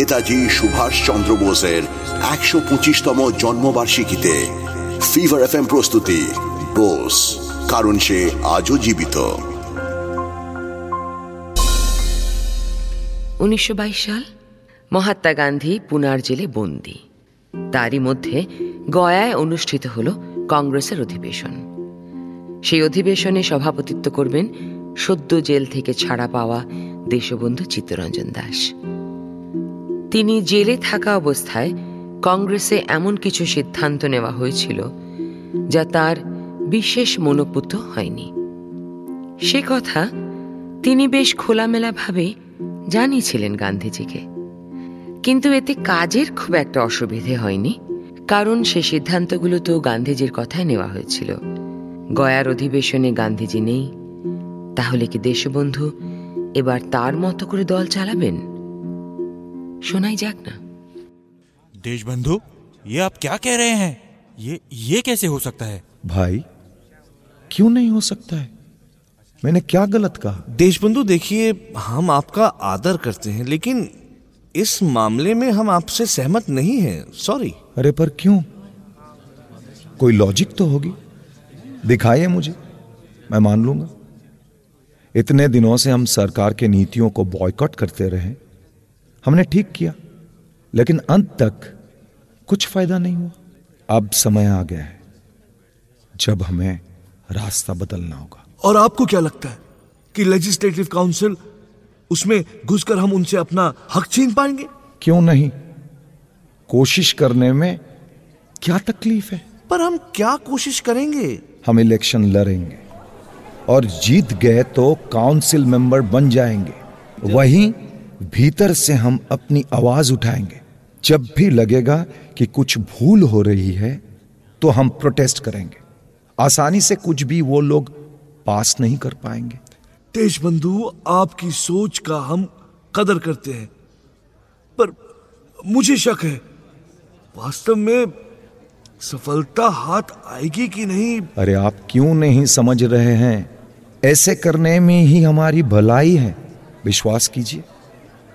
নেতাজি সুভাষ চন্দ্র বোসের একশো পঁচিশতম জন্মবার্ষিকীতে ফিভার এফ প্রস্তুতি, বোস, কারণ সে আজও জীবিত। উনিশশো সাল, মহাত্মা গান্ধী পুনার জেলে বন্দি। তারই মধ্যে গয়ায় অনুষ্ঠিত হল কংগ্রেসের অধিবেশন। সেই অধিবেশনে সভাপতিত্ব করবেন সদ্য জেল থেকে ছাড়া পাওয়া দেশবন্ধু চিত্তরঞ্জন দাস। তিনি জেলে থাকা অবস্থায় কংগ্রেসে এমন কিছু সিদ্ধান্ত নেওয়া হয়েছিল যা তার বিশেষ মনোপুত হয়নি। সে কথা তিনি বেশ খোলামেলাভাবে জানিয়েছিলেন গান্ধীজিকে। কিন্তু এতে কাজের খুব একটা অসুবিধে হয়নি, কারণ সে সিদ্ধান্তগুলো তো গান্ধীজির কথায় নেওয়া হয়েছিল। গয়ার অধিবেশনে গান্ধীজি নেই, তাহলে কি দেশবন্ধু এবার তার মতো করে দল চালাবেন? शोनाइजाक ना। देशबंधु ये आप क्या कह रहे हैं? ये ये कैसे हो सकता है? भाई क्यों नहीं हो सकता है? मैंने क्या गलत कहा? देशबंधु देखिए हम आपका आदर करते हैं लेकिन इस मामले में हम आपसे सहमत नहीं हैं। सॉरी अरे पर क्यों? कोई लॉजिक तो होगी। दिखाइए मुझे। मैं मान लूँगा। इतने दिनों से हम सरकार के नीतियों को बॉयकॉट करते रहे हमने ठीक किया लेकिन अंत तक कुछ फ़ायदा नहीं हुआ। अब समय आ गया है जब हमें रास्ता बदलना होगा। और आपको क्या लगता है कि लेजिस्लेटिव काउंसिल उसमें घुसकर हम उनसे अपना हक छीन पाएँगे? क्यों नहीं? कोशिश करने में क्या तकलीफ़ है? पर हम क्या कोशिश करेंगे? हम इलेक्शन लड़ेंगे और जीत गए तो काउंसिल मेंबर बन जाएँगे। वहीं भीतर से हम अपनी आवाज़ उठाएँगे। जब भी लगेगा कि कुछ भूल हो रही है तो हम प्रोटेस्ट करेंगे। आसानी से कुछ भी वो लोग पास नहीं कर पाएँगे। देशबंधु आपकी सोच का हम कदर करते हैं। पर मुझे शक है वास्तव में सफलता हाथ आएगी कि नहीं? अरे आप क्यों नहीं समझ रहे हैं? ऐसे करने में ही हमारी भलाई है। विश्वास कीजिए।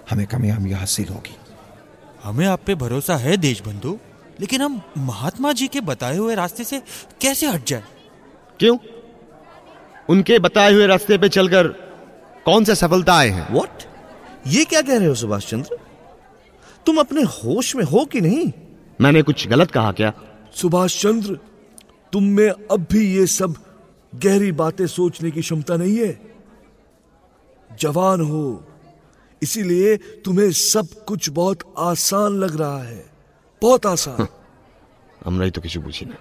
हमें कामयाबी हासिल होगी। हमें आप पे भरोसा है देशबंधु लेकिन हम महात्मा जी के बताए हुए रास्ते से कैसे हट जाए? क्यों? उनके बताए हुए रास्ते पे चलकर कौन से सफलता आए हैं? व्हाट ये क्या कह रहे हो सुभाष चंद्र? तुम अपने होश में हो कि नहीं? मैंने कुछ गलत कहा क्या? सुभाष चंद्र तुम में अब भी ये सब गहरी बातें सोचने की क्षमता नहीं है। जवान हो इसीलिए तुम्हें सब कुछ बहुत आसान लग रहा है बहुत आसान আমরাই তো কিছু বুঝি না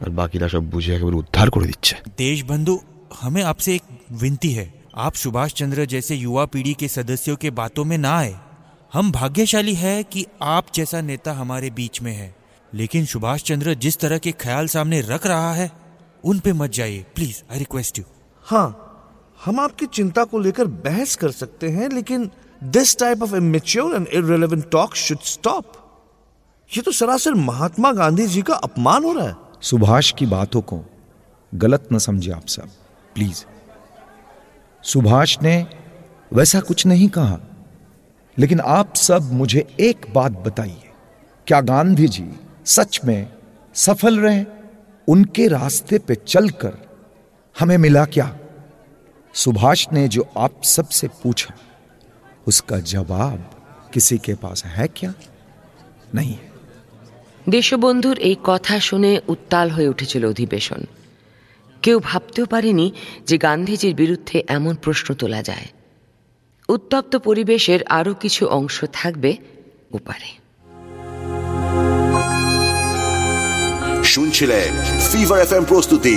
আর বাকিরা সব বুঝে একেবারে উদ্ধার করে দিচ্ছে देशबंधु हमें आपसे एक विनती है आप सुभाष चंद्र जैसे युवा पीढ़ी के सदस्यों के बातों में ना आए हम भाग्यशाली है कि आप जैसा नेता हमारे बीच में है लेकिन सुभाष चंद्र जिस तरह के ख्याल सामने रख रहा है उन पे मत जाइए प्लीज आई रिक्वेस्ट यू हाँ हम आपकी चिंता को लेकर बहस कर सकते हैं, लेकिन this type of immature and irrelevant talk should stop ये तो सरासर महात्मा गांधी जी का अपमान हो रहा है। सुभाष की बातों को गलत न समझे आप सब प्लीज़ सुभाष ने वैसा कुछ नहीं कहा, लेकिन आप सब मुझे एक बात बताइए। क्या गांधी जी सच में सफल रहे? उनके रास्ते पे चलकर हमें मिला क्या? सुभाष ने जो आप सबसे पूछा उसका जवाब किसी के पास है क्या नहीं है দেশবন্ধুর এই কথা শুনে উত্তাল হয়ে উঠেছিল অধিবেশন কেউ ভাবতেও পারেনি যে গান্ধীজির বিরুদ্ধে এমন প্রশ্ন তোলা যায় উত্তপ্ত পরিবেশের আরও কিছু অংশ থাকবে ওপারে শুনছিলেন ফিভার এফ প্রস্তুতি